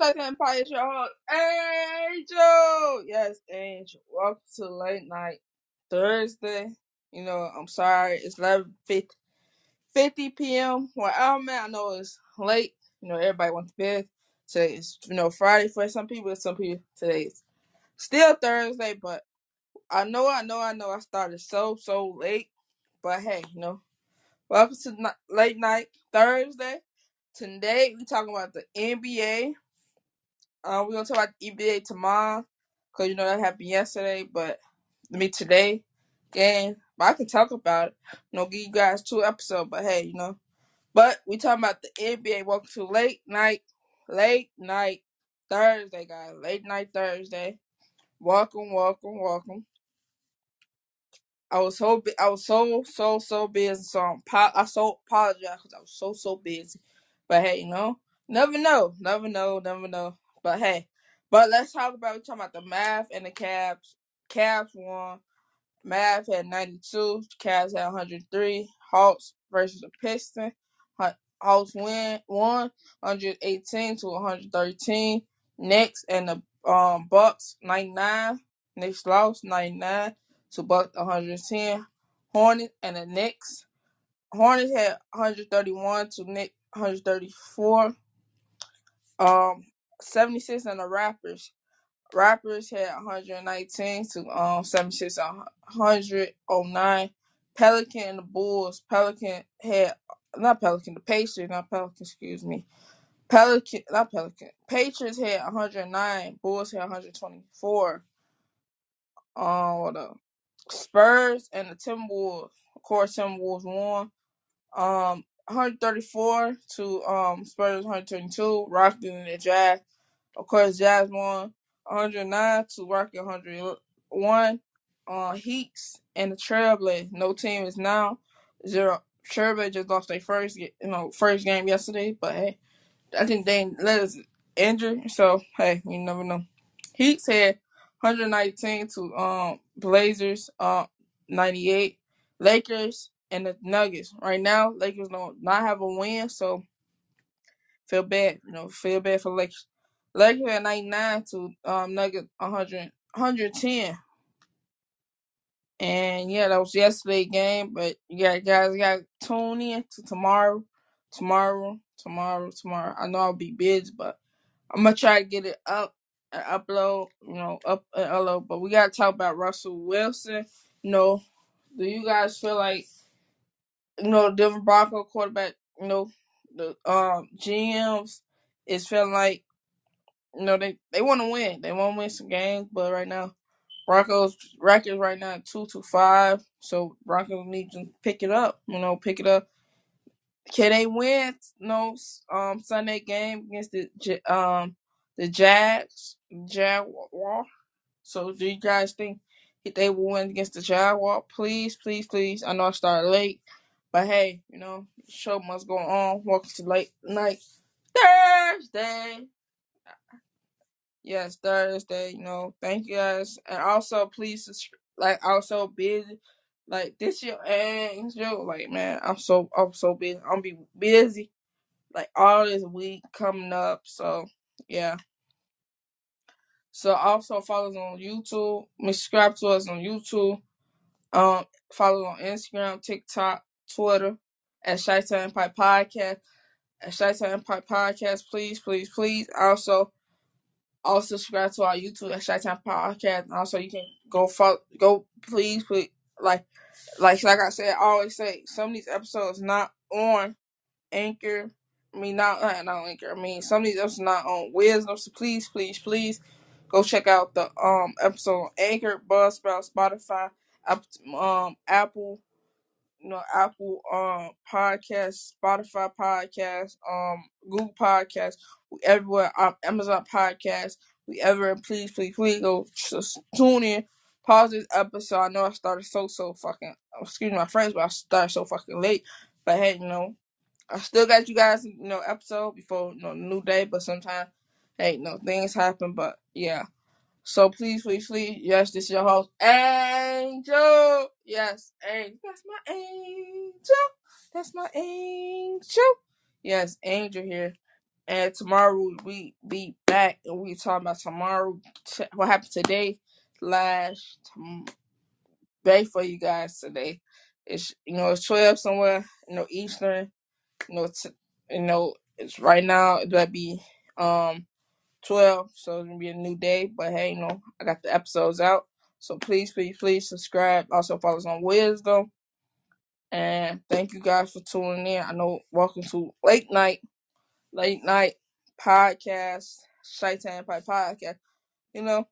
Shut Empire Show. Angel. Yes, Angel. Welcome to late night Thursday. You know, I'm sorry. It's 11 50, p.m. Where I'm at, I know it's late. You know, everybody wants to bed. Today is, you know, Friday for some people. Some people, today is still Thursday. But I know, I know, I know I started so, so late. But hey, you know, welcome to late night Thursday. Today, we talking about the NBA. Uh, we're gonna talk about the NBA tomorrow, cause you know that happened yesterday, but I mean today game. But I can talk about it. You know, give you guys two episodes. But hey, you know, but we talking about the NBA. Welcome to late night, late night Thursday, guys. Late night Thursday. Welcome, welcome, welcome. I was so bu- I was so so so busy. So I'm po- I so apologize because I was so so busy. But hey, you know, never know, never know, never know. But hey, but let's talk about we talking about the math and the Cavs. Cavs won. Math had 92. Cavs had 103. Hawks versus the Pistons. Haw- Hawks win won 118 to 113. Knicks and the um Bucks 99. Knicks lost 99 to Bucks 110. Hornets and the Knicks. Hornets had 131 to Knicks 134. Um 76 and the Raptors. Rappers had 119 to um 76 109. Pelican and the Bulls. Pelican had not Pelican, the Pacers, not Pelican, excuse me. Pelican, not Pelican. Patriots had 109. Bulls had 124. Um, what? Spurs and the Timberwolves. Of course, Timberwolves won. Um, 134 to um Spurs 122. Rockets and the Jazz. Of course, Jazz won 109 to Rocket 101. Uh, Heats and the Trailblazers. No team is now zero. Trailblazers just lost their first, you know, first game yesterday, but hey, I think they let us injured. So hey, you never know. Heats had 119 to um Blazers uh 98. Lakers and the Nuggets. Right now, Lakers don't not have a win, so feel bad. You know, feel bad for Lakers. Lakers at 99 to um Nuggets 100 110. And yeah, that was yesterday game, but you got guys got to tune in to tomorrow, tomorrow, tomorrow, tomorrow. I know I'll be busy, but I'm gonna try to get it up and upload, you know, up and upload. But we gotta talk about Russell Wilson. You know, do you guys feel like you know Denver Bronco quarterback? You know, the um GMs is feeling like you know they they want to win. They want to win some games, but right now Broncos record right now two to five. So Broncos need to pick it up. You know, pick it up. Can they win? No, um, Sunday game against the um the Jags, Jaguar. So do you guys think they will win against the Jaguar? Please, please, please. I know I started late, but hey, you know, show must go on. Welcome to late night Thursday. Yes, Thursday. You know, thank you guys, and also please, like, I was so busy. Like this year, angel. Like man, I'm so I'm so busy. I'm be busy like all this week coming up. So yeah. So also follow us on YouTube. Subscribe to us on YouTube. Um, follow on Instagram, TikTok, Twitter at Chi-Town Empire Podcast. At Chi-Town Empire Podcast, please, please, please. Also, also subscribe to our YouTube at Chi-Town Podcast. And also, you can go follow, go please, please, like, like, like I said, I always say, some of these episodes not on Anchor. I mean, not not, not Anchor. I mean, some of these episodes not on Wisdom. So please, please, please go check out the um episode on Anchor, Buzzsprout, Spotify, App- um Apple, you know Apple um podcast, Spotify podcast, um Google podcast, everywhere. Um, Amazon podcast. we ever, please, please, please go just tune in. Pause this episode. I know I started so so fucking. Excuse my friends, but I started so fucking late. But hey, you know, I still got you guys, you know, episode before you know new day. But sometimes, hey, you know, things happen. But yeah. So please, please, please, yes, this is your host, Angel. Yes, Angel. That's my angel. That's my angel. Yes, Angel here. And tomorrow we be back and we talk about tomorrow, t- what happened today, slash tom- day for you guys today. It's you know it's twelve somewhere, you know Eastern. You know, t- you know it's right now. Might be um 12, so it's gonna be a new day. But hey, you know, I got the episodes out. So please, please, please subscribe. Also follow us on Wisdom. And thank you guys for tuning in. I know welcome to late night, late night podcast, Chi-Town Pipe podcast. You know,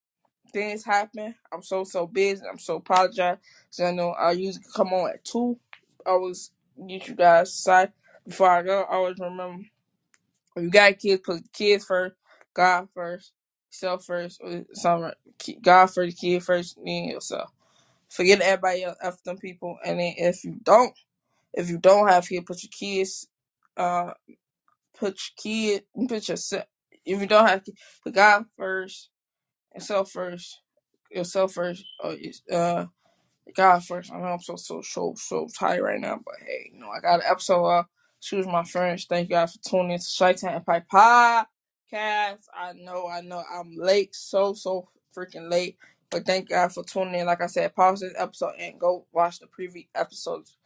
things happen. I'm so so busy. I'm so apologize. So I know I usually come on at two. I always get you guys side before I go. I always remember you got kids, put the kids first, God first, yourself first, something. God first, kid first, then yourself. Forget everybody else after them people. And then if you don't, if you don't have kids, put your kids, uh, put your kid, put yourself. If you don't have kids, put God first, yourself first, yourself first, or uh, God first. I know I'm so so so so tired right now, but hey, you know I got an episode. Uh, excuse my French. Thank you guys for tuning in to Chi-Town Empire Podcast. I know, I know, I'm late, so so freaking late, but thank God for tuning in. Like I said, pause this episode and go watch the previous episodes.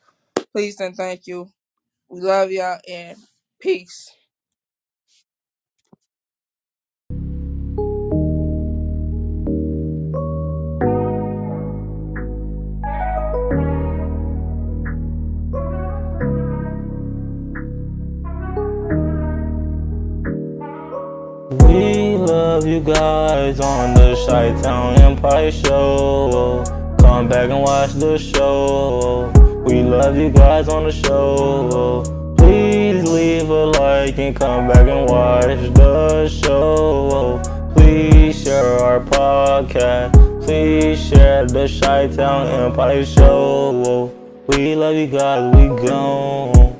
Please and thank you. We love y'all and peace. We love you guys on the Chi Town Empire Show. Come back and watch the show. We love you guys on the show. Please leave a like and come back and watch the show. Please share our podcast. Please share the Chi Town Empire Show. We love you guys. We gone.